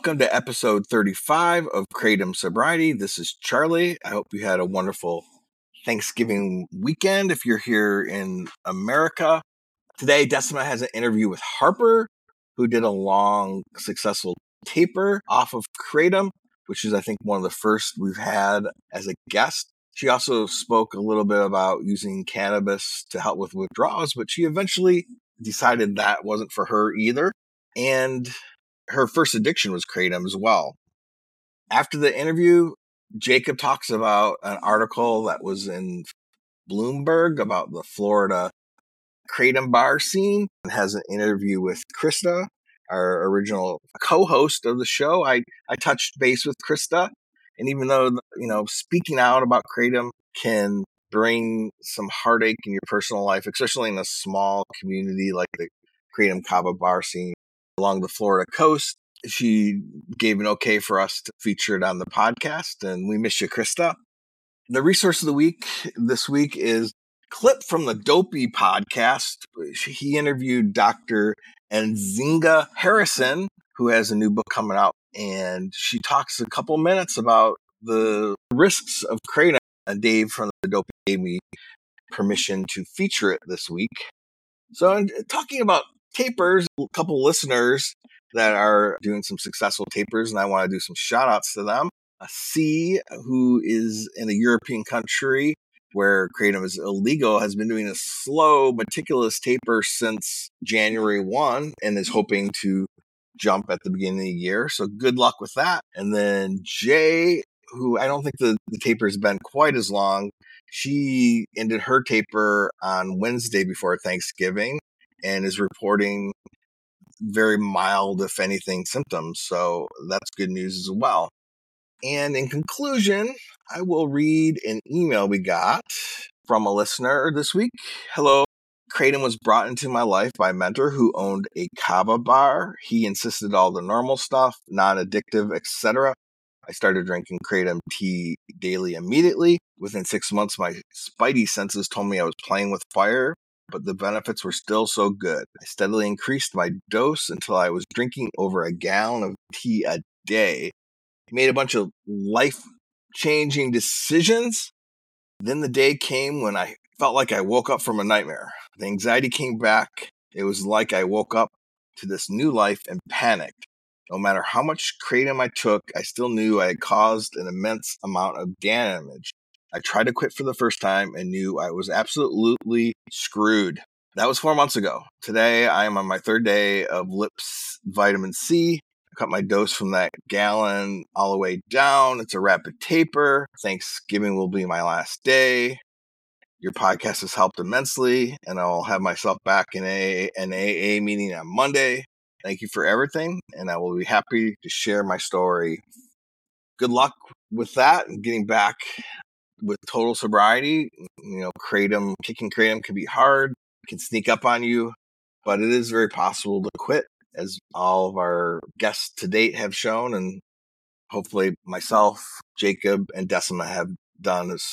Welcome to episode 35 of Kratom Sobriety. This is Charlie. I hope you had a wonderful Thanksgiving weekend if you're here in America. Today, Decima has an interview with Harper, who did a long, successful taper off of Kratom, which is, I think, one of the first we've had as a guest. She also spoke a little bit about using cannabis to help with withdrawals, but she eventually decided that wasn't for her either. And her first addiction was kratom as well. After the interview, Jacob talks about an article that was in Bloomberg about the Florida kratom bar scene and has an interview with Krista, our original co-host of the show. I, I touched base with Krista. And even though, you know, speaking out about kratom can bring some heartache in your personal life, especially in a small community like the Kratom Kava bar scene, along the Florida coast. She gave an okay for us to feature it on the podcast, and we miss you, Krista. The resource of the week this week is clip from the Dopey podcast. He interviewed Dr. Nzinga Harrison, who has a new book coming out, and she talks a couple minutes about the risks of kratom. And Dave from the Dopey gave me permission to feature it this week. So, uh, talking about tapers, a couple listeners that are doing some successful tapers, and I want to do some shout outs to them. A C, who is in a European country where kratom is illegal, has been doing a slow, meticulous taper since January 1 and is hoping to jump at the beginning of the year. So good luck with that. And then J, who I don't think the, the taper has been quite as long, she ended her taper on Wednesday before Thanksgiving and is reporting very mild, if anything, symptoms. So that's good news as well. And in conclusion, I will read an email we got from a listener this week. Hello. Kratom was brought into my life by a mentor who owned a kava bar. He insisted all the normal stuff, non-addictive, etc. I started drinking kratom tea daily immediately. Within six months, my spidey senses told me I was playing with fire but the benefits were still so good. I steadily increased my dose until I was drinking over a gallon of tea a day. I made a bunch of life changing decisions. Then the day came when I felt like I woke up from a nightmare. The anxiety came back. It was like I woke up to this new life and panicked. No matter how much kratom I took, I still knew I had caused an immense amount of damage. I tried to quit for the first time and knew I was absolutely screwed. That was four months ago. Today, I am on my third day of lips vitamin C. I cut my dose from that gallon all the way down. It's a rapid taper. Thanksgiving will be my last day. Your podcast has helped immensely, and I'll have myself back in a, an AA meeting on Monday. Thank you for everything, and I will be happy to share my story. Good luck with that and getting back with total sobriety, you know, kratom, kicking kratom can be hard, can sneak up on you, but it is very possible to quit, as all of our guests to date have shown, and hopefully myself, Jacob, and Decima have done as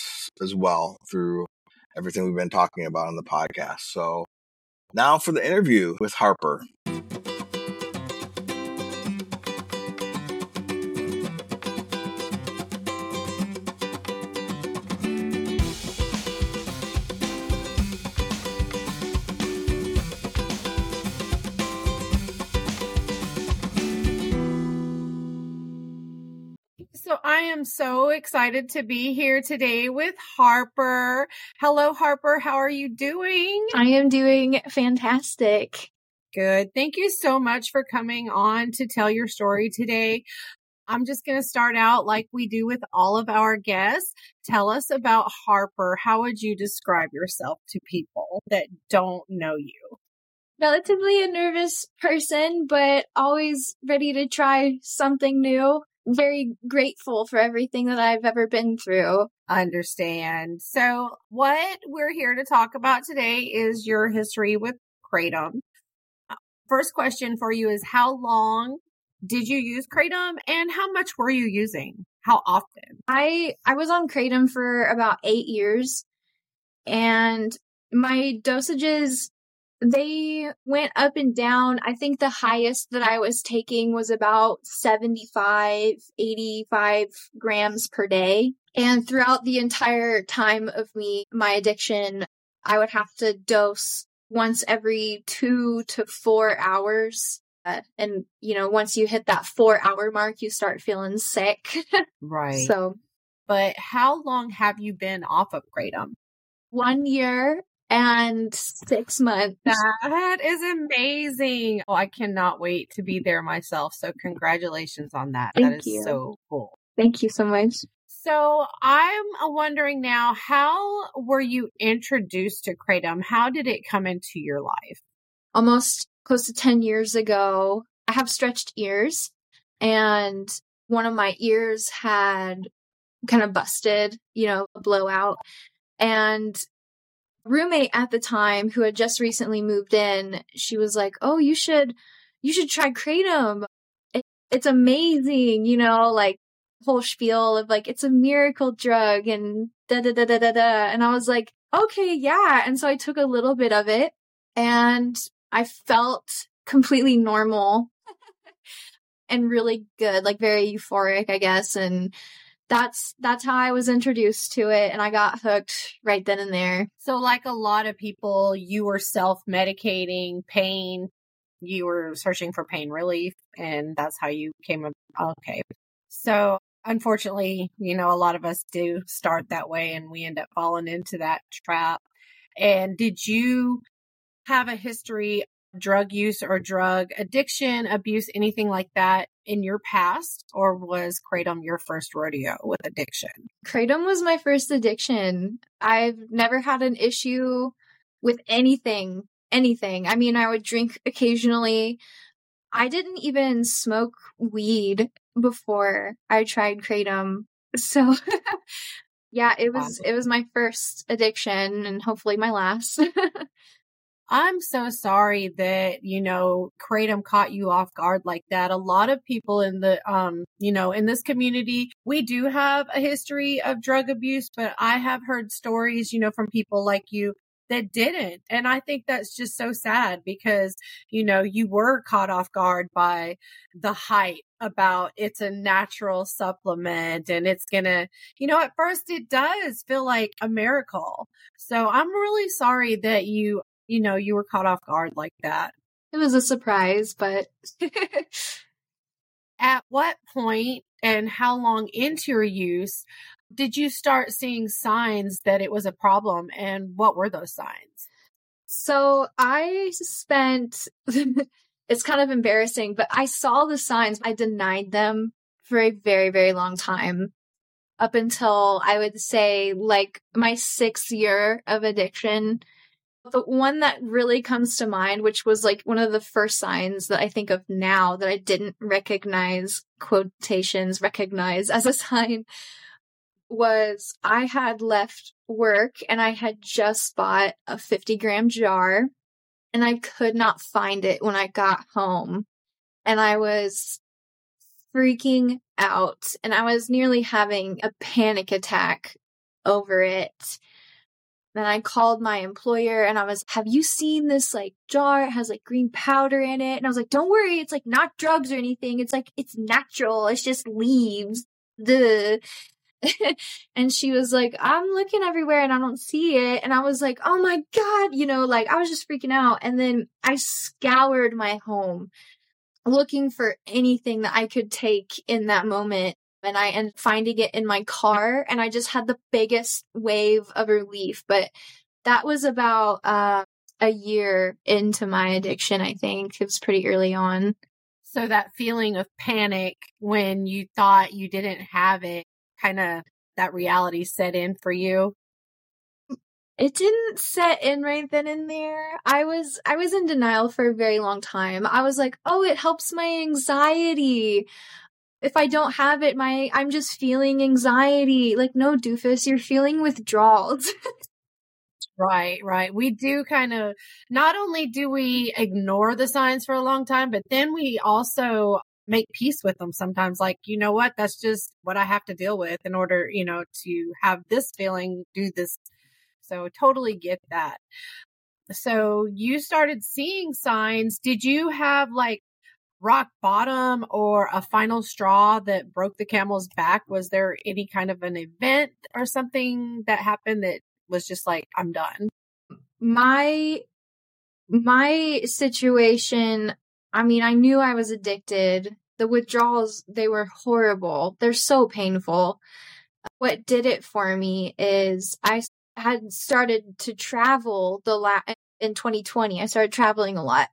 as well through everything we've been talking about on the podcast. So now for the interview with Harper. I am so excited to be here today with Harper. Hello, Harper. How are you doing? I am doing fantastic. Good. Thank you so much for coming on to tell your story today. I'm just going to start out like we do with all of our guests. Tell us about Harper. How would you describe yourself to people that don't know you? Relatively a nervous person, but always ready to try something new very grateful for everything that I've ever been through. Understand. So, what we're here to talk about today is your history with Kratom. Uh, first question for you is How long did you use Kratom and how much were you using? How often? I I was on Kratom for about 8 years and my dosages they went up and down. I think the highest that I was taking was about 75, 85 grams per day. And throughout the entire time of me, my addiction, I would have to dose once every two to four hours. Uh, and, you know, once you hit that four hour mark, you start feeling sick. Right. so but how long have you been off of Kratom? one year and six months. That is amazing. Oh, I cannot wait to be there myself. So congratulations on that. Thank that is you. so cool. Thank you so much. So I'm wondering now, how were you introduced to Kratom? How did it come into your life? Almost close to 10 years ago, I have stretched ears and one of my ears had kind of busted, you know, a blowout. And roommate at the time who had just recently moved in, she was like, "Oh, you should you should try kratom. It, it's amazing, you know, like whole spiel of like it's a miracle drug and da da da da da da." And I was like, "Okay, yeah." And so I took a little bit of it and I felt completely normal and really good, like very euphoric, I guess, and that's that's how I was introduced to it and I got hooked right then and there. So, like a lot of people, you were self medicating pain. You were searching for pain relief, and that's how you came. Up. Okay. So, unfortunately, you know, a lot of us do start that way and we end up falling into that trap. And did you have a history drug use or drug addiction, abuse, anything like that in your past? Or was Kratom your first rodeo with addiction? Kratom was my first addiction. I've never had an issue with anything, anything. I mean, I would drink occasionally. I didn't even smoke weed before I tried Kratom. So yeah, it was Wow. it was my first addiction and hopefully my last. I'm so sorry that, you know, Kratom caught you off guard like that. A lot of people in the, um, you know, in this community, we do have a history of drug abuse, but I have heard stories, you know, from people like you that didn't. And I think that's just so sad because, you know, you were caught off guard by the hype about it's a natural supplement and it's gonna, you know, at first it does feel like a miracle. So I'm really sorry that you you know, you were caught off guard like that. it was a surprise, but At what point and how long into your use did you start seeing signs that it was a problem and what were those signs? So I spent, it's kind of embarrassing, but I saw the signs. I denied them for a very, very long time up until I would say like my sixth year of addiction. The one that really comes to mind, which was like one of the first signs that I think of now that I didn't recognize quotations, recognize as a sign was I had left work and I had just bought a 50 gram jar and I could not find it when I got home. And I was freaking out and I was nearly having a panic attack over it. Then I called my employer and I was, have you seen this like jar? It has like green powder in it. And I was like, don't worry. It's like not drugs or anything. It's like, it's natural. It's just leaves. Duh. and she was like, I'm looking everywhere and I don't see it. And I was like, oh my God, you know, like I was just freaking out. And then I scoured my home looking for anything that I could take in that moment. And I ended up finding it in my car and I just had the biggest wave of relief. But that was about uh, a year into my addiction, I think. It was pretty early on. So that feeling of panic when you thought you didn't have it, kind of that reality set in for you. It didn't set in right then and there. I was I was in denial for a very long time. I was like, "Oh, it helps my anxiety." If I don't have it, my I'm just feeling anxiety. Like, no, doofus, you're feeling withdrawals. Right, right. We do kind of, not only do we ignore the signs for a long time, but then we also make peace with them sometimes. Like, you know what? That's just what I have to deal with in order, you know, to have this feeling, do this. So totally get that. so you started seeing signs. Did you have like rock bottom or a final straw that broke the camel's back? Was there any kind of an event or something that happened that was just like, I'm done? My my situation, I mean, I knew I was addicted. The withdrawals, they were horrible. They're so painful. What did it for me is I had started to travel the la- in 2020. I started traveling a lot.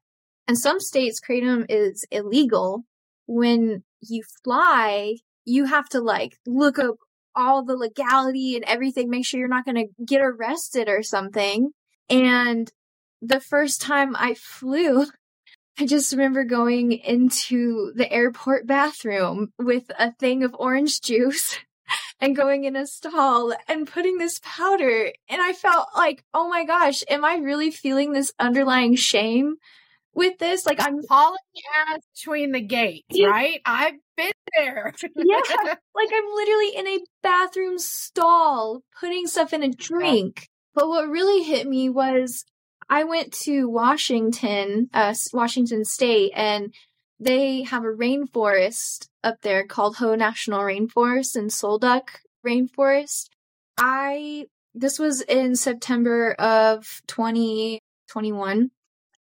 And some states, kratom is illegal. When you fly, you have to like look up all the legality and everything, make sure you're not going to get arrested or something. And the first time I flew, I just remember going into the airport bathroom with a thing of orange juice and going in a stall and putting this powder. And I felt like, oh my gosh, am I really feeling this underlying shame with this? Like I'm hauling ass between the gates, yeah. right? I've been there. yeah. Like I'm literally in a bathroom stall putting stuff in a drink. But what really hit me was I went to Washington, uh, Washington State, and they have a rainforest up there called Hoh National Rainforest and Sol Duc Rainforest. I this was in September of 2021.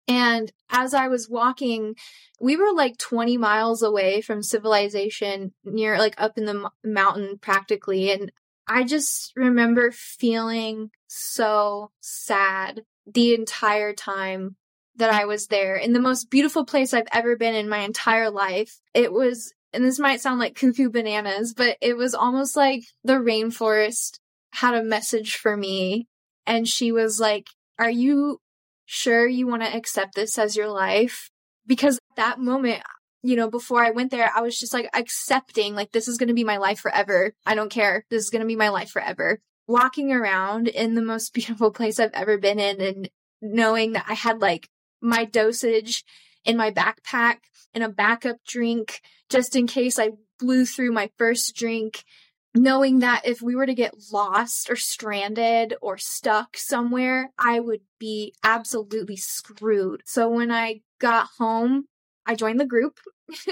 And as I was walking, we were like 20 miles away from civilization, near like up in the mountain practically. And I just remember feeling so sad the entire time that I was there in the most beautiful place I've ever been in my entire life. It was, and this might sound like cuckoo bananas, but it was almost like the rainforest had a message for me. And she was like, Are you sure you want to accept this as your life? Because that moment, you know, before I went there, I was just like accepting, like, this is going to be my life forever. I don't care. This is going to be my life forever walking around in the most beautiful place I've ever been in and knowing that I had like my dosage in my backpack and a backup drink just in case I blew through my first drink. Knowing that if we were to get lost or stranded or stuck somewhere, I would be absolutely screwed. So when I got home, I joined the group,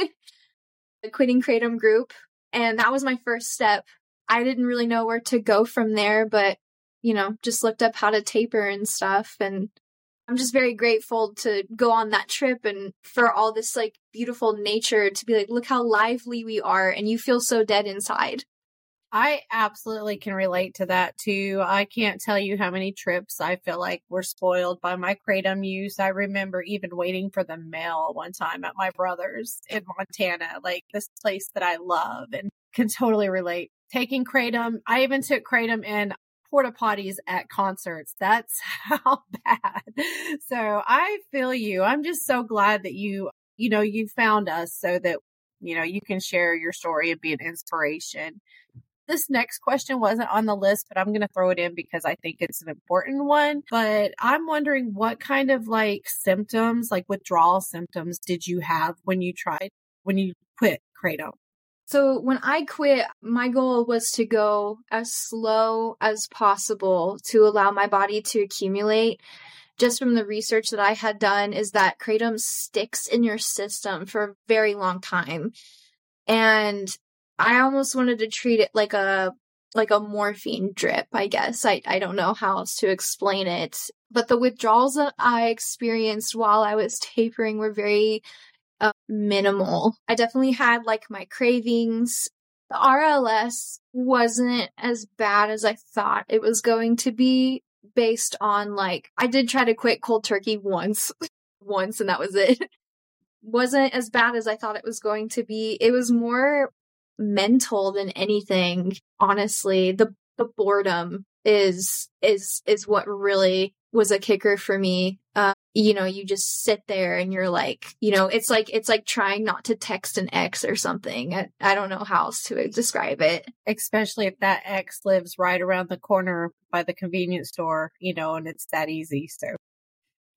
the Quitting Kratom group, and that was my first step I didn't really know where to go from there, but you know, just looked up how to taper and stuff. And I'm just very grateful to go on that trip and for all this like beautiful nature to be like, look how lively we are. And you feel so dead inside. I absolutely can relate to that too. I can't tell you how many trips I feel like were spoiled by my kratom use. I remember even waiting for the mail one time at my brother's in Montana, like this place that I love and can totally relate taking kratom. I even took kratom in porta potties at concerts. That's how bad. So I feel you. I'm just so glad that you, you know, you found us so that, you know, you can share your story and be an inspiration. This next question wasn't on the list, but I'm going to throw it in because I think it's an important one. But I'm wondering what kind of like symptoms, like withdrawal symptoms, did you have when you tried, when you quit Kratom? So when I quit, my goal was to go as slow as possible to allow my body to accumulate. Just from the research that I had done, is that kratom sticks in your system for a very long time. And I almost wanted to treat it like a like a morphine drip, I guess. I, I don't know how else to explain it. But the withdrawals that I experienced while I was tapering were very uh, minimal. I definitely had like my cravings. The RLS wasn't as bad as I thought it was going to be based on like, I did try to quit cold turkey once, once, and that was it. wasn't as bad as I thought it was going to be. It was more mental than anything, honestly. The, the boredom is, is, is what really was a kicker for me. Uh, you know, you just sit there and you're like, you know, it's like, it's like trying not to text an ex or something. I, I don't know how else to describe it. Especially if that ex lives right around the corner by the convenience store, you know, and it's that easy. So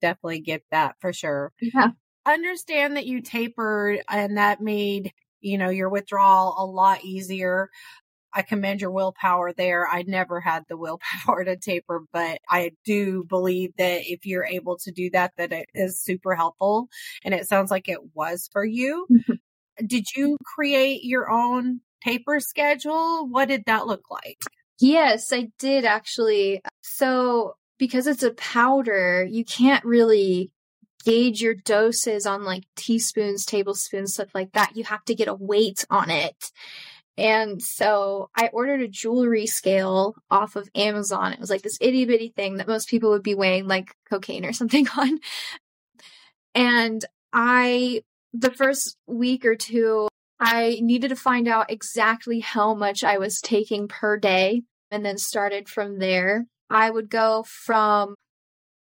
definitely get that for sure. Yeah. Understand that you tapered and that made, you know, your withdrawal a lot easier. I commend your willpower there. I never had the willpower to taper, but I do believe that if you're able to do that, that it is super helpful. And it sounds like it was for you. Mm-hmm. did you create your own taper schedule? What did that look like? Yes, I did actually. So, because it's a powder, you can't really gauge your doses on like teaspoons, tablespoons, stuff like that. You have to get a weight on it. And so I ordered a jewelry scale off of Amazon. It was like this itty bitty thing that most people would be weighing like cocaine or something on. And I, the first week or two, I needed to find out exactly how much I was taking per day and then started from there. I would go from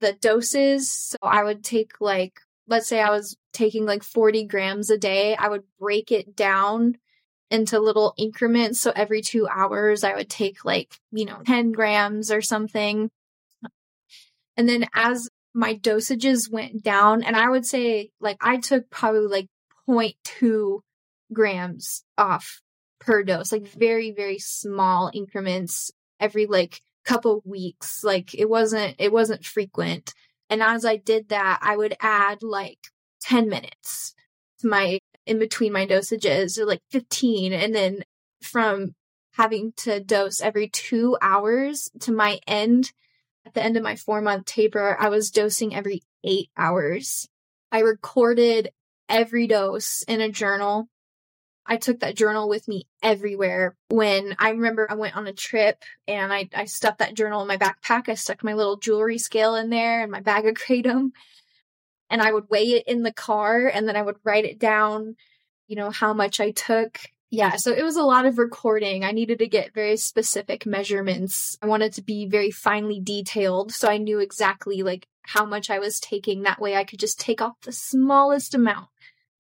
the doses. So I would take like, let's say I was taking like 40 grams a day. I would break it down into little increments. So every two hours, I would take like, you know, 10 grams or something. And then as my dosages went down, and I would say like I took probably like 0.2 grams off per dose, like very, very small increments every like couple weeks. Like it wasn't, it wasn't frequent. And as I did that, I would add like 10 minutes to my, in between my dosages or like 15. And then from having to dose every two hours to my end, at the end of my four month taper, I was dosing every eight hours. I recorded every dose in a journal I took that journal with me everywhere. When I remember I went on a trip and I, I stuffed that journal in my backpack, I stuck my little jewelry scale in there and my bag of kratom. And I would weigh it in the car and then I would write it down, you know, how much I took. Yeah, so it was a lot of recording. I needed to get very specific measurements. I wanted to be very finely detailed so I knew exactly like how much I was taking. That way I could just take off the smallest amount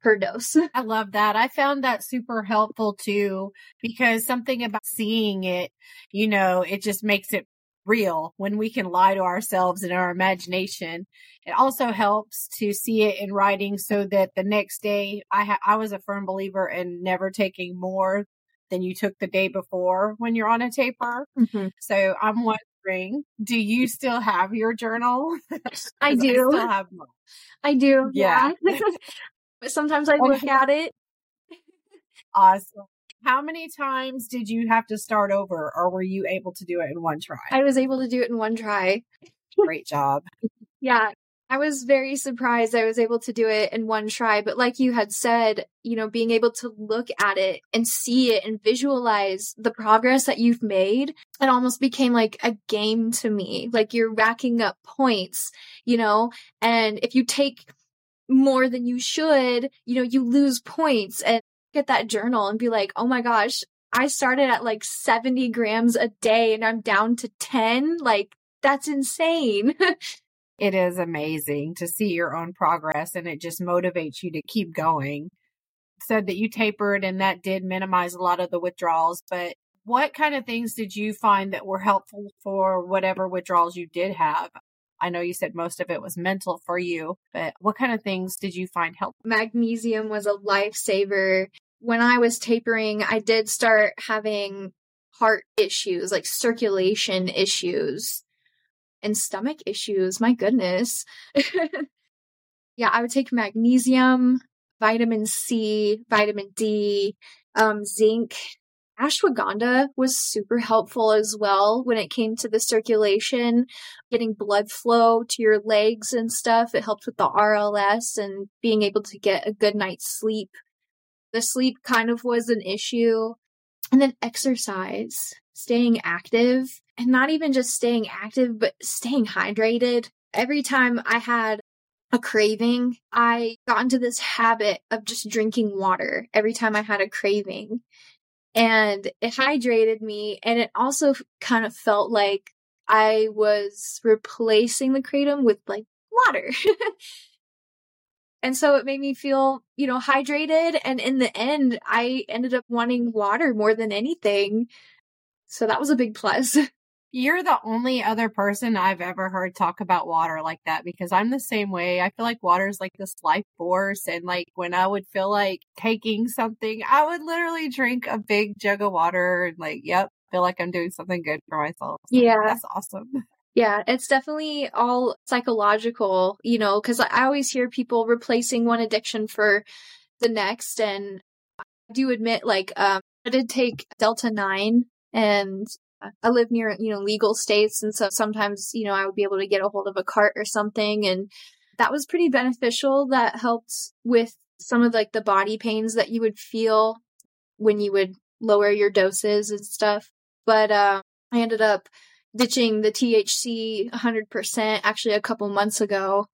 per dose. I love that. I found that super helpful too, because something about seeing it, you know, it just makes it real when we can lie to ourselves in our imagination. It also helps to see it in writing so that the next day I ha- I was a firm believer in never taking more than you took the day before when you're on a taper. Mm-hmm. So I'm wondering, do you still have your journal? I do. I still have. I do. Yeah. Yeah. but sometimes I oh, look at it. Awesome. How many times did you have to start over or were you able to do it in one try? I was able to do it in one try. Great job. Yeah. I was very surprised I was able to do it in one try. But like you had said, you know, being able to look at it and see it and visualize the progress that you've made, it almost became like a game to me. Like you're racking up points, you know, and if you take more than you should, you know, you lose points and get that journal and be like, oh my gosh, I started at like 70 grams a day and I'm down to 10. Like, that's insane. It is amazing to see your own progress and it just motivates you to keep going. Said that you tapered and that did minimize a lot of the withdrawals, but what kind of things did you find that were helpful for whatever withdrawals you did have? I know you said most of it was mental for you, but what kind of things did you find helpful? Magnesium was a lifesaver. When I was tapering, I did start having heart issues, like circulation issues and stomach issues. My goodness. yeah, I would take magnesium, vitamin C, vitamin D, um, zinc. Ashwagandha was super helpful as well when it came to the circulation, getting blood flow to your legs and stuff. It helped with the RLS and being able to get a good night's sleep. The sleep kind of was an issue. And then exercise, staying active, and not even just staying active, but staying hydrated. Every time I had a craving, I got into this habit of just drinking water every time I had a craving. And it hydrated me, and it also kind of felt like I was replacing the kratom with like water. and so it made me feel, you know, hydrated. And in the end, I ended up wanting water more than anything. So that was a big plus. You're the only other person I've ever heard talk about water like that because I'm the same way. I feel like water is like this life force. And like when I would feel like taking something, I would literally drink a big jug of water and like, yep, feel like I'm doing something good for myself. So Yeah. That's awesome. Yeah, it's definitely all psychological, you know, because I always hear people replacing one addiction for the next. And I do admit, like, um, I did take Delta 9 and I live near, you know, legal states. And so sometimes, you know, I would be able to get a hold of a cart or something. And that was pretty beneficial. That helped with some of like the body pains that you would feel when you would lower your doses and stuff. But, uh, I ended up ditching the THC 100% actually a couple months ago.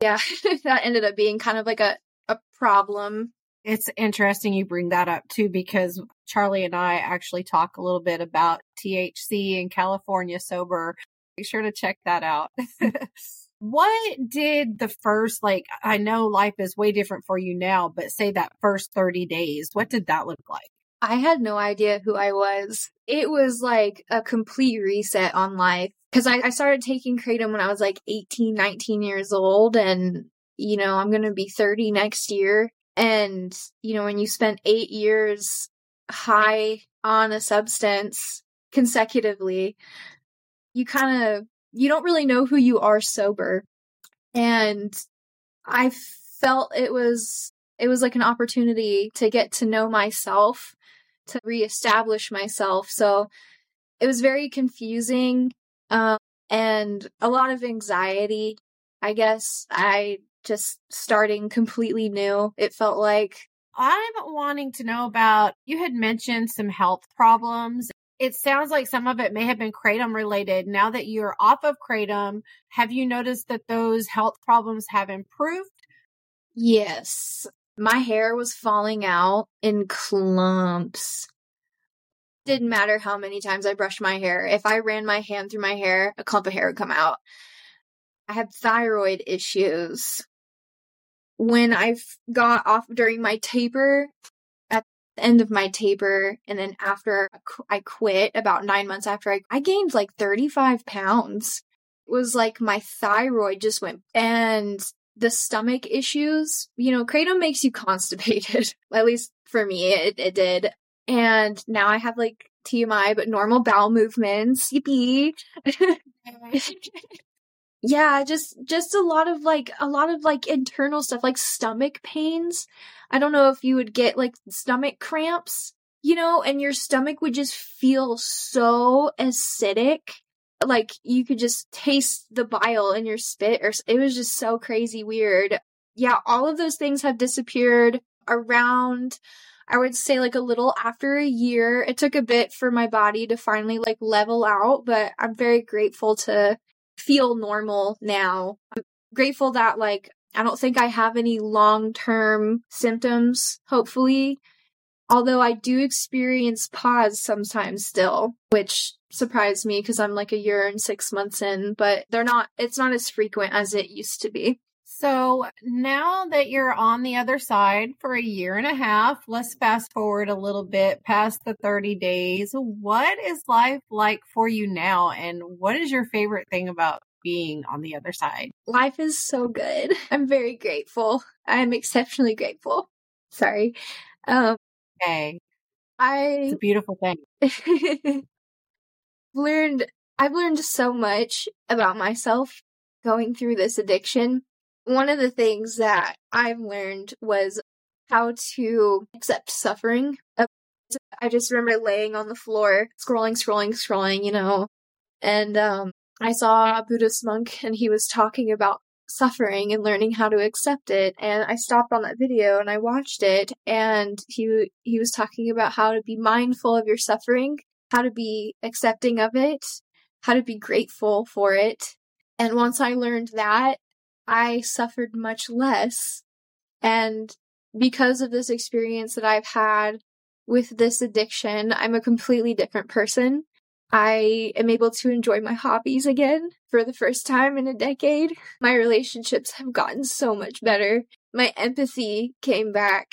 Yeah, that ended up being kind of like a, a problem. It's interesting you bring that up too, because Charlie and I actually talk a little bit about THC in California sober. Be sure to check that out. what did the first, like, I know life is way different for you now, but say that first 30 days, what did that look like? I had no idea who I was. It was like a complete reset on life. Cause I, I started taking Kratom when I was like 18, 19 years old. And, you know, I'm going to be 30 next year. And, you know, when you spend eight years high on a substance consecutively, you kind of, you don't really know who you are sober. And I felt it was, it was like an opportunity to get to know myself, to reestablish myself. So it was very confusing, um, and a lot of anxiety. I guess I just starting completely new. It felt like I'm wanting to know about, you had mentioned some health problems. It sounds like some of it may have been Kratom related. Now that you're off of Kratom, have you noticed that those health problems have improved? Yes. My hair was falling out in clumps. Didn't matter how many times I brushed my hair. If I ran my hand through my hair, a clump of hair would come out. I had thyroid issues. When I got off during my taper, at the end of my taper, and then after I quit, about nine months after I, I gained like 35 pounds. It was like my thyroid just went, and the stomach issues, you know, Kratom makes you constipated. At least for me, it, it did. And now I have like TMI, but normal bowel movements. Yippee. yeah, just, just a lot of like, a lot of like internal stuff, like stomach pains. I don't know if you would get like stomach cramps, you know, and your stomach would just feel so acidic like you could just taste the bile in your spit or it was just so crazy weird. Yeah, all of those things have disappeared around I would say like a little after a year. It took a bit for my body to finally like level out, but I'm very grateful to feel normal now. I'm grateful that like I don't think I have any long-term symptoms, hopefully. Although I do experience PAWS sometimes still, which surprised me because I'm like a year and six months in, but they're not, it's not as frequent as it used to be. So now that you're on the other side for a year and a half, let's fast forward a little bit past the 30 days. What is life like for you now? And what is your favorite thing about being on the other side? Life is so good. I'm very grateful. I'm exceptionally grateful. Sorry. Um, Okay. I It's a beautiful thing. learned I've learned so much about myself going through this addiction. One of the things that I've learned was how to accept suffering. I just remember laying on the floor, scrolling, scrolling, scrolling, you know, and um, I saw a Buddhist monk and he was talking about suffering and learning how to accept it and I stopped on that video and I watched it and he he was talking about how to be mindful of your suffering, how to be accepting of it, how to be grateful for it. And once I learned that, I suffered much less. And because of this experience that I've had with this addiction, I'm a completely different person. I am able to enjoy my hobbies again for the first time in a decade. My relationships have gotten so much better. My empathy came back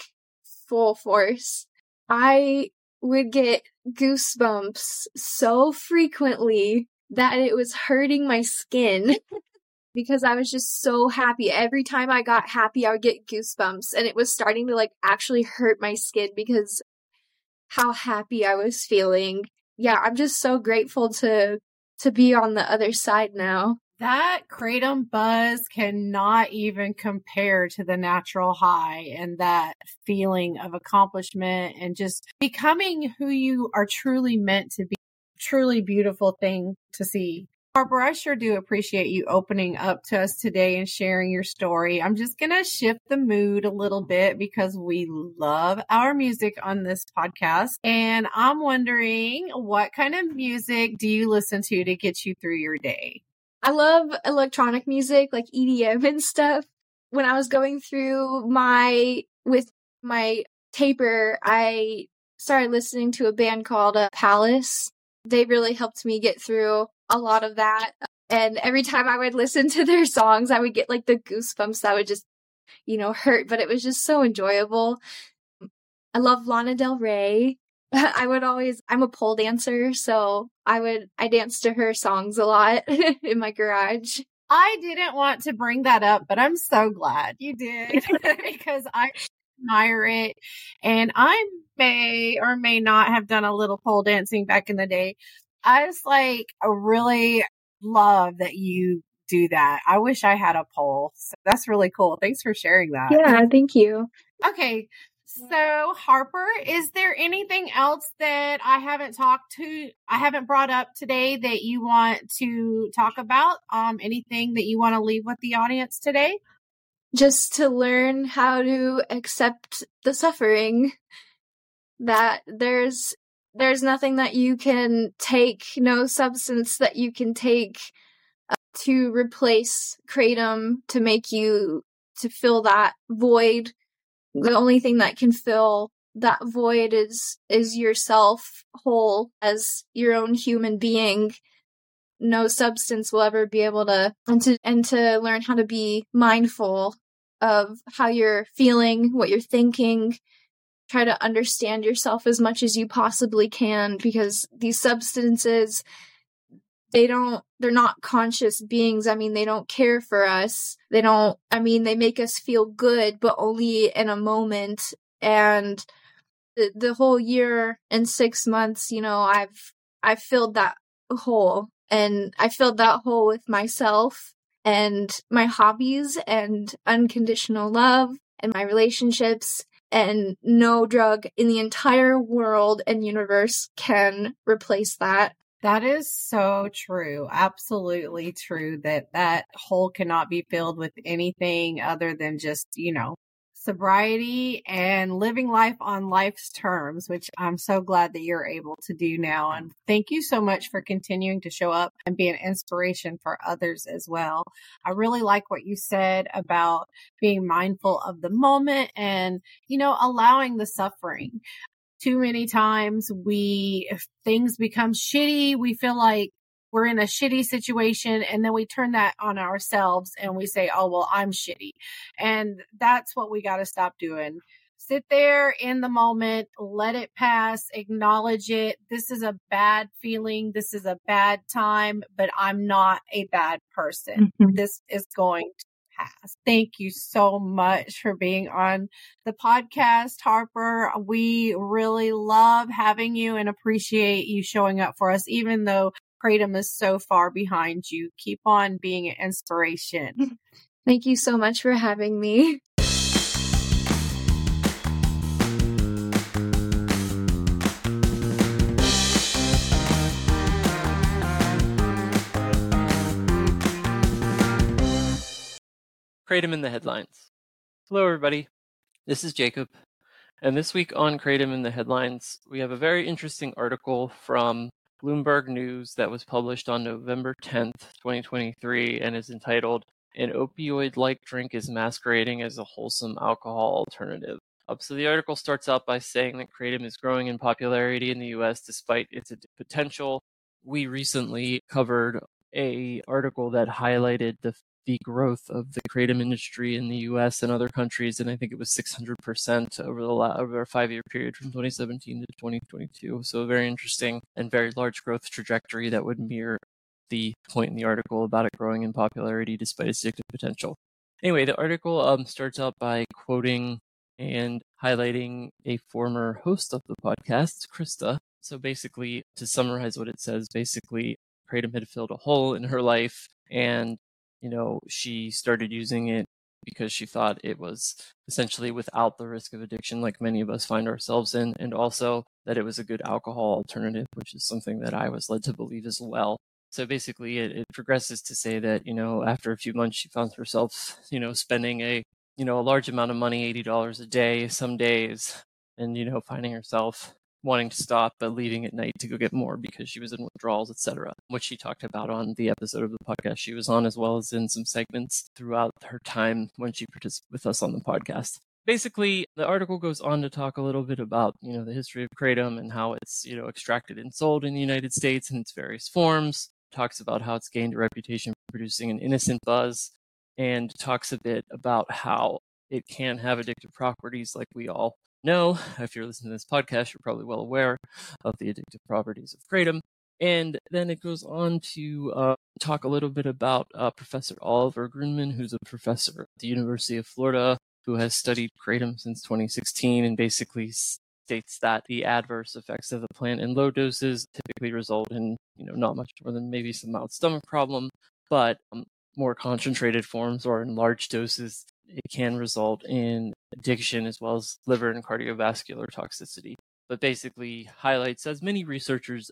full force. I would get goosebumps so frequently that it was hurting my skin because I was just so happy. Every time I got happy, I would get goosebumps and it was starting to like actually hurt my skin because how happy I was feeling. Yeah, I'm just so grateful to to be on the other side now. That kratom buzz cannot even compare to the natural high and that feeling of accomplishment and just becoming who you are truly meant to be. Truly beautiful thing to see. Harper, I sure do appreciate you opening up to us today and sharing your story. I'm just going to shift the mood a little bit because we love our music on this podcast. And I'm wondering what kind of music do you listen to to get you through your day? I love electronic music like EDM and stuff. When I was going through my with my taper, I started listening to a band called uh, Palace. They really helped me get through a lot of that. And every time I would listen to their songs, I would get like the goosebumps that would just, you know, hurt, but it was just so enjoyable. I love Lana Del Rey. I would always, I'm a pole dancer, so I would, I dance to her songs a lot in my garage. I didn't want to bring that up, but I'm so glad you did because I admire it. And I may or may not have done a little pole dancing back in the day. I just like, I really love that you do that. I wish I had a pole. So that's really cool. Thanks for sharing that. Yeah, thank you. Okay. So, Harper, is there anything else that I haven't talked to, I haven't brought up today that you want to talk about? Um, anything that you want to leave with the audience today? Just to learn how to accept the suffering that there's there's nothing that you can take, no substance that you can take uh, to replace kratom to make you to fill that void. The only thing that can fill that void is is yourself whole as your own human being. No substance will ever be able to and to and to learn how to be mindful of how you're feeling what you're thinking try to understand yourself as much as you possibly can because these substances they don't they're not conscious beings. I mean they don't care for us. They don't i mean they make us feel good but only in a moment. And the, the whole year and 6 months you know i've i've filled that hole and i filled that hole with myself and my hobbies and unconditional love and my relationships and no drug in the entire world and universe can replace that that is so true. Absolutely true that that hole cannot be filled with anything other than just, you know, sobriety and living life on life's terms, which I'm so glad that you're able to do now. And thank you so much for continuing to show up and be an inspiration for others as well. I really like what you said about being mindful of the moment and, you know, allowing the suffering too many times we if things become shitty we feel like we're in a shitty situation and then we turn that on ourselves and we say oh well i'm shitty. And that's what we got to stop doing. Sit there in the moment let it pass acknowledge it. This is a bad feeling. This is a bad time but i'm not a bad person. Mm-hmm. this is going to pass. Thank you so much for being on the podcast, Harper. We really love having you and appreciate you showing up for us, even though Kratom is so far behind you. Keep on being an inspiration. Thank you so much for having me. Kratom in the headlines. Hello, everybody. This is Jacob. And this week on Kratom in the headlines, we have a very interesting article from Bloomberg News that was published on November 10th, 2023, and is entitled An Opioid Like Drink is Masquerading as a Wholesome Alcohol Alternative. Um, so the article starts out by saying that kratom is growing in popularity in the U.S. despite its potential. We recently covered a article that highlighted the the growth of the kratom industry in the U.S. and other countries, and I think it was 600% over the la- over a five-year period from 2017 to 2022. So a very interesting and very large growth trajectory that would mirror the point in the article about it growing in popularity despite its addictive potential. Anyway, the article um, starts out by quoting and highlighting a former host of the podcast, Krista. So basically, to summarize what it says, basically, Kratom had filled a hole in her life and you know, she started using it because she thought it was essentially without the risk of addiction, like many of us find ourselves in, and also that it was a good alcohol alternative, which is something that I was led to believe as well. So basically, it, it progresses to say that you know, after a few months, she found herself, you know, spending a you know a large amount of money, eighty dollars a day, some days, and you know, finding herself wanting to stop but leaving at night to go get more because she was in withdrawals, etc. Which she talked about on the episode of the podcast she was on, as well as in some segments throughout her time when she participated with us on the podcast. Basically, the article goes on to talk a little bit about, you know, the history of kratom and how it's, you know, extracted and sold in the United States in its various forms. Talks about how it's gained a reputation for producing an innocent buzz, and talks a bit about how it can have addictive properties like we all know, if you're listening to this podcast, you're probably well aware of the addictive properties of kratom. And then it goes on to uh, talk a little bit about uh, Professor Oliver Grundmann, who's a professor at the University of Florida, who has studied kratom since 2016 and basically states that the adverse effects of the plant in low doses typically result in, you know, not much more than maybe some mild stomach problem, but um, more concentrated forms or in large doses it can result in addiction as well as liver and cardiovascular toxicity. But basically highlights, as many researchers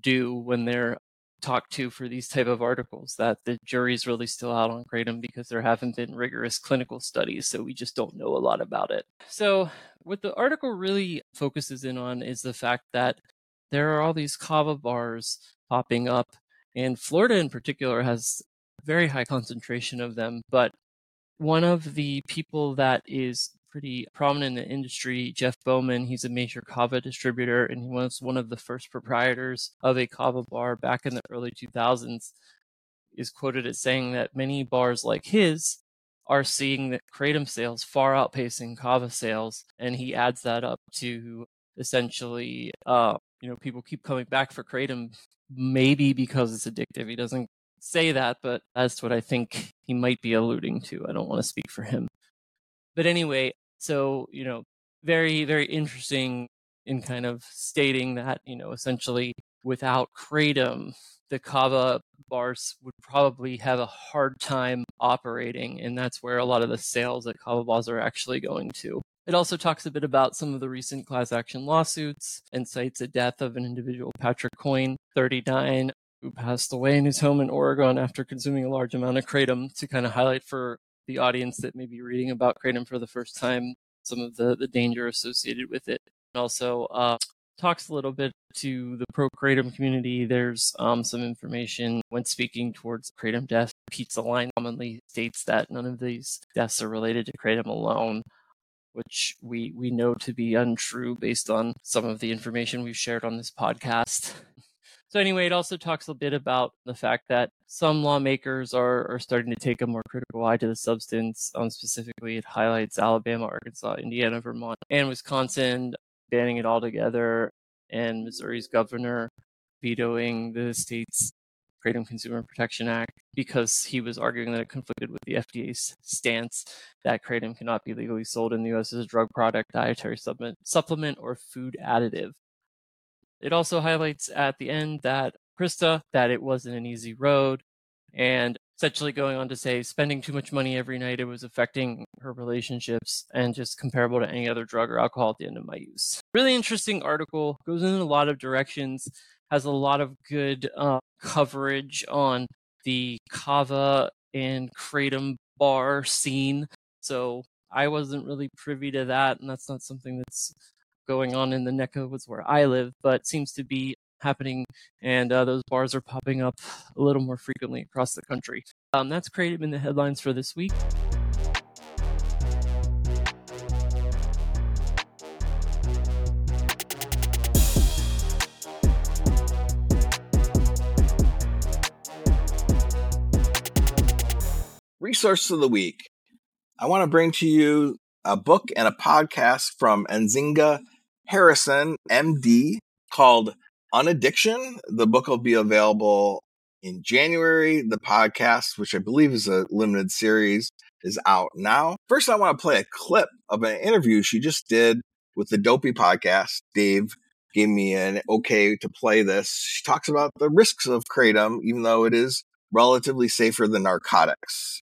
do when they're talked to for these type of articles, that the jury's really still out on kratom because there haven't been rigorous clinical studies, so we just don't know a lot about it. So what the article really focuses in on is the fact that there are all these kava bars popping up, and Florida in particular has a very high concentration of them, but one of the people that is pretty prominent in the industry, Jeff Bowman. He's a major kava distributor, and he was one of the first proprietors of a kava bar back in the early 2000s. Is quoted as saying that many bars like his are seeing that kratom sales far outpacing kava sales, and he adds that up to essentially, uh, you know, people keep coming back for kratom, maybe because it's addictive. He doesn't say that, but that's what I think he might be alluding to. I don't want to speak for him. But anyway, so, you know, very, very interesting in kind of stating that, you know, essentially without Kratom, the Kava bars would probably have a hard time operating. And that's where a lot of the sales at Kava bars are actually going to. It also talks a bit about some of the recent class action lawsuits and cites the death of an individual, Patrick Coyne, 39, who passed away in his home in Oregon after consuming a large amount of kratom to kind of highlight for the audience that may be reading about kratom for the first time some of the, the danger associated with it. And also uh, talks a little bit to the pro kratom community. There's um, some information when speaking towards kratom death. Pizza Line commonly states that none of these deaths are related to kratom alone which we we know to be untrue based on some of the information we've shared on this podcast. So anyway, it also talks a bit about the fact that some lawmakers are, are starting to take a more critical eye to the substance. Um, specifically, it highlights Alabama, Arkansas, Indiana, Vermont, and Wisconsin banning it altogether, and Missouri's governor vetoing the state's Kratom Consumer Protection Act because he was arguing that it conflicted with the FDA's stance that kratom cannot be legally sold in the U.S. as a drug product, dietary supplement, supplement or food additive. It also highlights at the end that Krista, that it wasn't an easy road, and essentially going on to say spending too much money every night, it was affecting her relationships and just comparable to any other drug or alcohol at the end of my use. Really interesting article, goes in a lot of directions, has a lot of good uh, coverage on the kava and kratom bar scene. So I wasn't really privy to that, and that's not something that's going on in the neck of woods where I live, but seems to be happening, and uh, those bars are popping up a little more frequently across the country. Um, that's Kratom in the headlines for this week. resource of the week. I want to bring to you a book and a podcast from Nzinga Harrison, MD, called Unaddiction. The book will be available in January. The podcast, which I believe is a limited series, is out now. First, I want to play a clip of an interview she just did with the Dopey podcast. Dave gave me an okay to play this. She talks about the risks of Kratom, even though it is relatively safer than narcotics.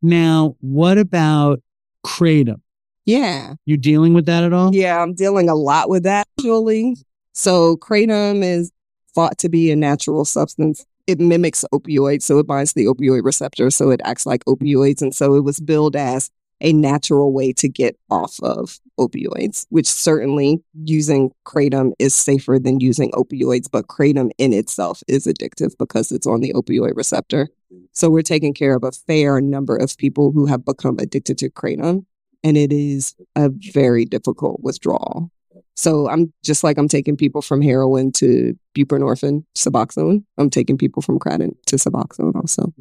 Now, what about Kratom? Yeah. You dealing with that at all? Yeah, I'm dealing a lot with that actually. So kratom is thought to be a natural substance. It mimics opioids, so it binds the opioid receptor, so it acts like opioids. And so it was billed as a natural way to get off of opioids, which certainly using kratom is safer than using opioids, but kratom in itself is addictive because it's on the opioid receptor. So we're taking care of a fair number of people who have become addicted to kratom, and it is a very difficult withdrawal. So I'm just like I'm taking people from heroin to buprenorphine, Suboxone. I'm taking people from Kratom to Suboxone also.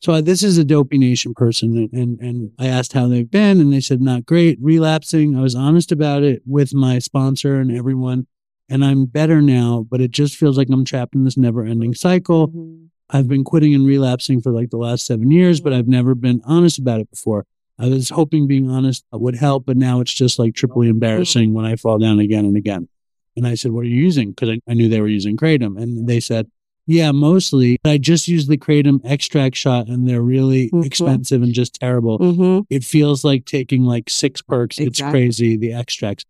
So this is a Dopey Nation person, and, and and I asked how they've been, and they said not great, relapsing. I was honest about it with my sponsor and everyone, and I'm better now. But it just feels like I'm trapped in this never-ending cycle. Mm-hmm. I've been quitting and relapsing for like the last seven years, but I've never been honest about it before. I was hoping being honest would help, but now it's just like triply embarrassing when I fall down again and again. And I said, What are you using? Because I, I knew they were using Kratom. And they said, Yeah, mostly. I just use the Kratom extract shot and they're really Mhm. expensive and just terrible. Mm-hmm. It feels like taking like six Percs. It's crazy, the extracts.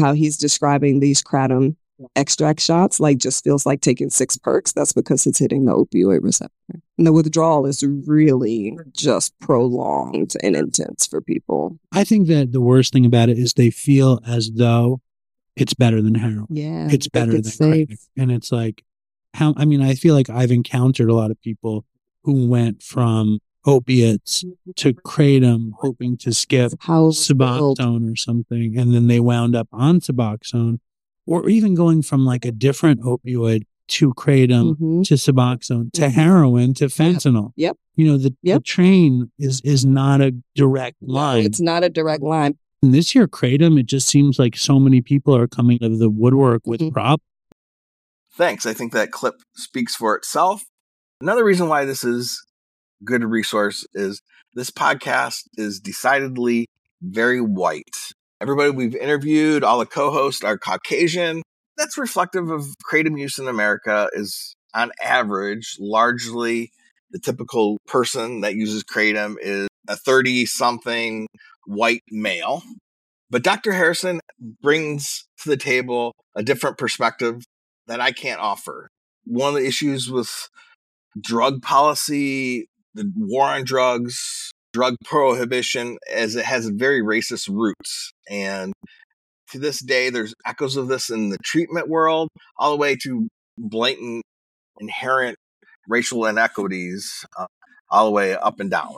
How he's describing these Kratom extract shots, like just feels like taking six Percs. That's because it's hitting the opioid receptor. And the withdrawal is really just prolonged and intense for people. I think that the worst thing about it is they feel as though it's better than heroin. Yeah. it's better than safe. Kratom. And it's like, how, I mean, I feel like I've encountered a lot of people who went from opiates to Kratom, hoping to skip How. Suboxone or something. And then they wound up on Suboxone or even going from like a different opioid to Kratom Mhm. to Suboxone to Mhm. heroin to fentanyl. Yep. You know, the, the train is, is not a direct line. It's not a direct line. And this year, Kratom, it just seems like so many people are coming out of the woodwork with Mhm. prop. Thanks. I think that clip speaks for itself. Another reason why this is good resource is this podcast is decidedly very white. Everybody we've interviewed, all the co-hosts are Caucasian. That's reflective of kratom use in America is on average largely the typical person that uses kratom is a 30 something white male. But Dr. Harrison brings to the table a different perspective that I can't offer. One of the issues with drug policy, the war on drugs, drug prohibition, as it has very racist roots. And to this day, there's echoes of this in the treatment world, all the way to blatant, inherent racial inequities, uh, all the way up and down.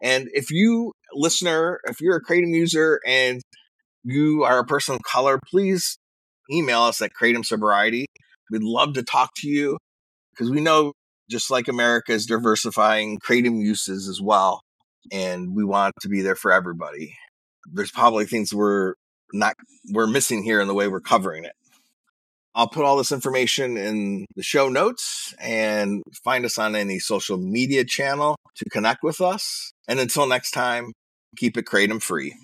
And if you, listener, if you're a Kratom user and you are a person of color, please email us at Kratom Sobriety. We'd love to talk to you because we know just like America is diversifying Kratom uses as well. And we want to be there for everybody. There's probably things we're not, we're missing here in the way we're covering it. I'll put all this information in the show notes and find us on any social media channel to connect with us. And until next time, keep it Kratom free.